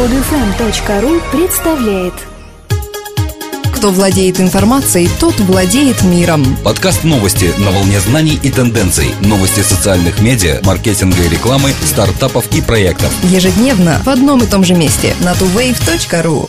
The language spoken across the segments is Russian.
Подфм.ру представляет Кто владеет информацией, тот владеет миром. Подкаст новости на волне знаний и тенденций. Новости социальных медиа, маркетинга и рекламы, стартапов и проектов. Ежедневно в одном и том же месте на tuwave.ru.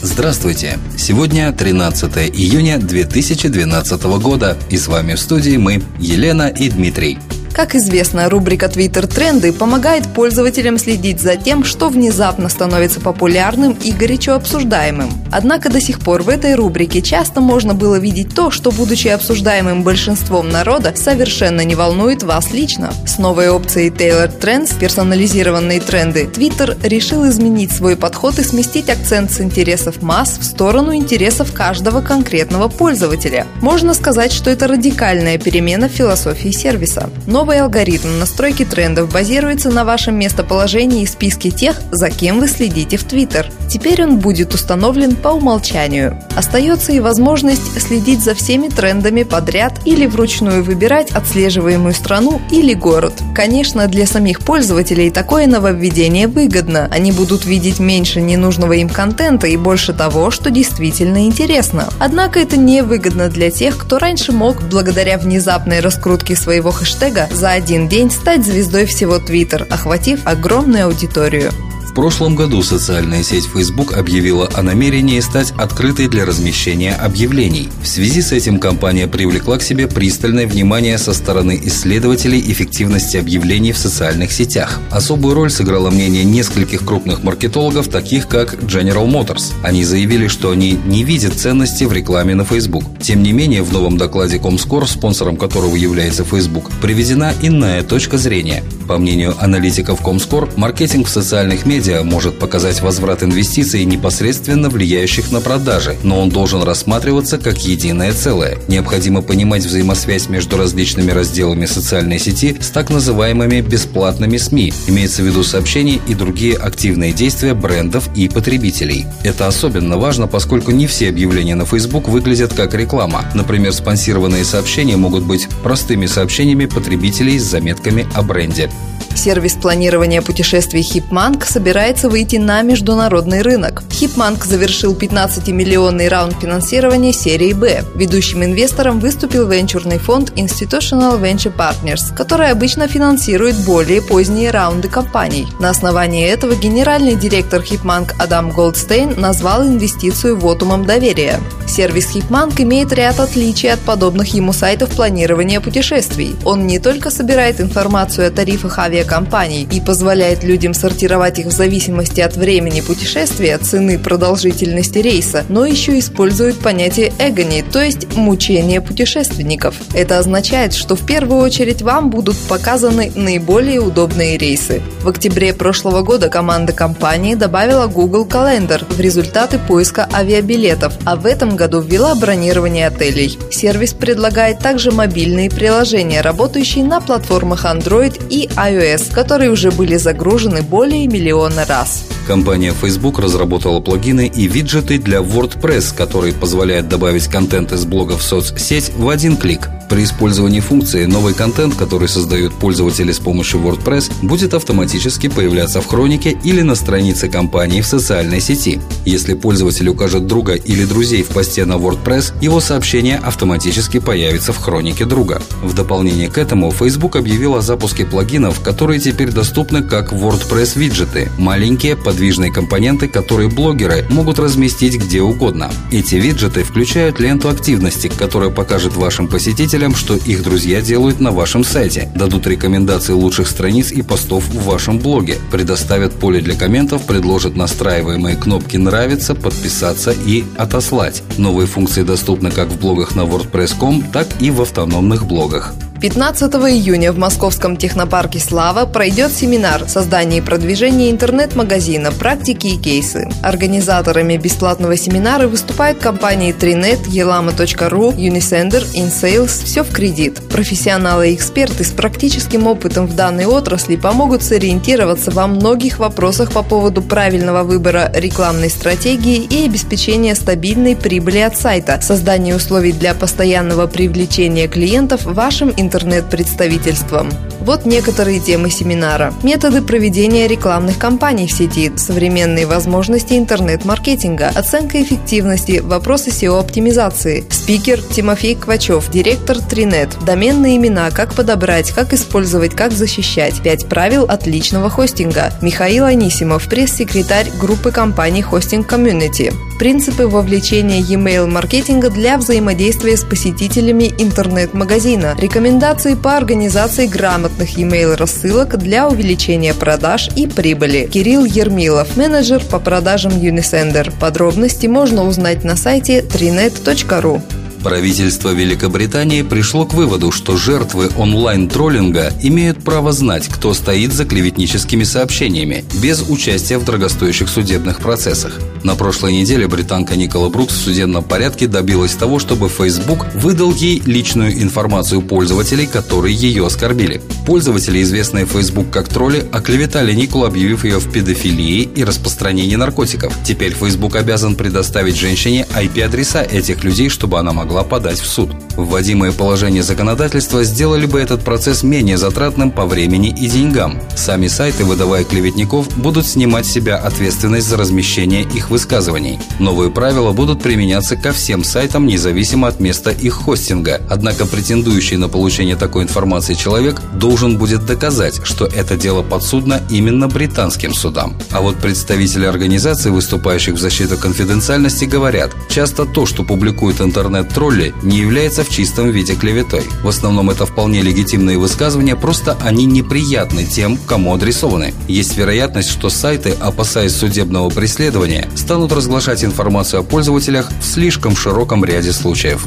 Здравствуйте! Сегодня 13 июня 2012 года и с вами в студии мы, Елена и Дмитрий. Как известно, рубрика Twitter Тренды помогает пользователям следить за тем, что внезапно становится популярным и горячо обсуждаемым. Однако до сих пор в этой рубрике часто можно было видеть то, что, будучи обсуждаемым большинством народа, совершенно не волнует вас лично. С новой опцией Tailored Trends, персонализированные тренды, Twitter решил изменить свой подход и сместить акцент с интересов масс в сторону интересов каждого конкретного пользователя. Можно сказать, что это радикальная перемена в философии сервиса. Но Новый алгоритм настройки трендов базируется на вашем местоположении и списке тех, за кем вы следите в Твиттер. Теперь он будет установлен по умолчанию. Остается и возможность следить за всеми трендами подряд или вручную выбирать отслеживаемую страну или город. Конечно, для самих пользователей такое нововведение выгодно. Они будут видеть меньше ненужного им контента и больше того, что действительно интересно. Однако это не выгодно для тех, кто раньше мог, благодаря внезапной раскрутке своего хэштега, за один день стать звездой всего Twitter, охватив огромную аудиторию прошлом году социальная сеть Facebook объявила о намерении стать открытой для размещения объявлений. В связи с этим компания привлекла к себе пристальное внимание со стороны исследователей эффективности объявлений в социальных сетях. Особую роль сыграло мнение нескольких крупных маркетологов, таких как General Motors. Они заявили, что они не видят ценности в рекламе на Facebook. Тем не менее, в новом докладе Comscore, спонсором которого является Facebook, приведена иная точка зрения. По мнению аналитиков Comscore, маркетинг в социальных медиа медиа может показать возврат инвестиций, непосредственно влияющих на продажи, но он должен рассматриваться как единое целое. Необходимо понимать взаимосвязь между различными разделами социальной сети с так называемыми бесплатными СМИ, имеется в виду сообщения и другие активные действия брендов и потребителей. Это особенно важно, поскольку не все объявления на Facebook выглядят как реклама. Например, спонсированные сообщения могут быть простыми сообщениями потребителей с заметками о бренде. Сервис планирования путешествий HipMank собирается выйти на международный рынок. HipMank завершил 15-миллионный раунд финансирования серии «Б». Ведущим инвестором выступил венчурный фонд Institutional Venture Partners, который обычно финансирует более поздние раунды компаний. На основании этого генеральный директор HipMank Адам Голдстейн назвал инвестицию вотумом доверия. Сервис HipMank имеет ряд отличий от подобных ему сайтов планирования путешествий. Он не только собирает информацию о тарифах авиакомпаний, компаний и позволяет людям сортировать их в зависимости от времени путешествия, цены, продолжительности рейса, но еще использует понятие эгони, то есть мучение путешественников. Это означает, что в первую очередь вам будут показаны наиболее удобные рейсы. В октябре прошлого года команда компании добавила Google Calendar в результаты поиска авиабилетов, а в этом году ввела бронирование отелей. Сервис предлагает также мобильные приложения, работающие на платформах Android и iOS, которые уже были загружены более миллиона раз. Компания Facebook разработала плагины и виджеты для WordPress, которые позволяют добавить контент из блога в соцсеть в один клик. При использовании функции новый контент, который создают пользователи с помощью WordPress, будет автоматически появляться в хронике или на странице компании в социальной сети. Если пользователь укажет друга или друзей в посте на WordPress, его сообщение автоматически появится в хронике друга. В дополнение к этому, Facebook объявил о запуске плагинов, которые теперь доступны как WordPress виджеты – маленькие подвижные компоненты, которые блогеры могут разместить где угодно. Эти виджеты включают ленту активности, которая покажет вашим посетителям что их друзья делают на вашем сайте, дадут рекомендации лучших страниц и постов в вашем блоге, предоставят поле для комментов, предложат настраиваемые кнопки «Нравится», «Подписаться» и «Отослать». Новые функции доступны как в блогах на WordPress.com, так и в автономных блогах. 15 июня в московском технопарке «Слава» пройдет семинар «Создание и продвижение интернет-магазина. Практики и кейсы». Организаторами бесплатного семинара выступают компании Trinet, Елама.ру, Unisender, InSales «Все в кредит». Профессионалы и эксперты с практическим опытом в данной отрасли помогут сориентироваться во многих вопросах по поводу правильного выбора рекламной стратегии и обеспечения стабильной прибыли от сайта, создания условий для постоянного привлечения клиентов вашим интернет интернет-представительством. Вот некоторые темы семинара. Методы проведения рекламных кампаний в сети, современные возможности интернет-маркетинга, оценка эффективности, вопросы SEO-оптимизации. Спикер Тимофей Квачев, директор Тринет. Доменные имена, как подобрать, как использовать, как защищать. Пять правил отличного хостинга. Михаил Анисимов, пресс-секретарь группы компаний Hosting Community. Принципы вовлечения e-mail маркетинга для взаимодействия с посетителями интернет-магазина. Рекомендации по организации грамотных e-mail рассылок для увеличения продаж и прибыли. Кирилл Ермилов, менеджер по продажам Unisender. Подробности можно узнать на сайте trinet.ru. Правительство Великобритании пришло к выводу, что жертвы онлайн-троллинга имеют право знать, кто стоит за клеветническими сообщениями, без участия в дорогостоящих судебных процессах. На прошлой неделе британка Никола Брукс в судебном порядке добилась того, чтобы Facebook выдал ей личную информацию пользователей, которые ее оскорбили. Пользователи, известные Facebook как тролли, оклеветали Николу, объявив ее в педофилии и распространении наркотиков. Теперь Facebook обязан предоставить женщине IP-адреса этих людей, чтобы она могла подать в суд. Вводимые положения законодательства сделали бы этот процесс менее затратным по времени и деньгам. Сами сайты, выдавая клеветников, будут снимать с себя ответственность за размещение их высказываний. Новые правила будут применяться ко всем сайтам, независимо от места их хостинга. Однако претендующий на получение такой информации человек должен будет доказать, что это дело подсудно именно британским судам. А вот представители организаций, выступающих в защиту конфиденциальности, говорят, часто то, что публикует интернет-тролль, тролли не является в чистом виде клеветой. В основном это вполне легитимные высказывания, просто они неприятны тем, кому адресованы. Есть вероятность, что сайты, опасаясь судебного преследования, станут разглашать информацию о пользователях в слишком широком ряде случаев.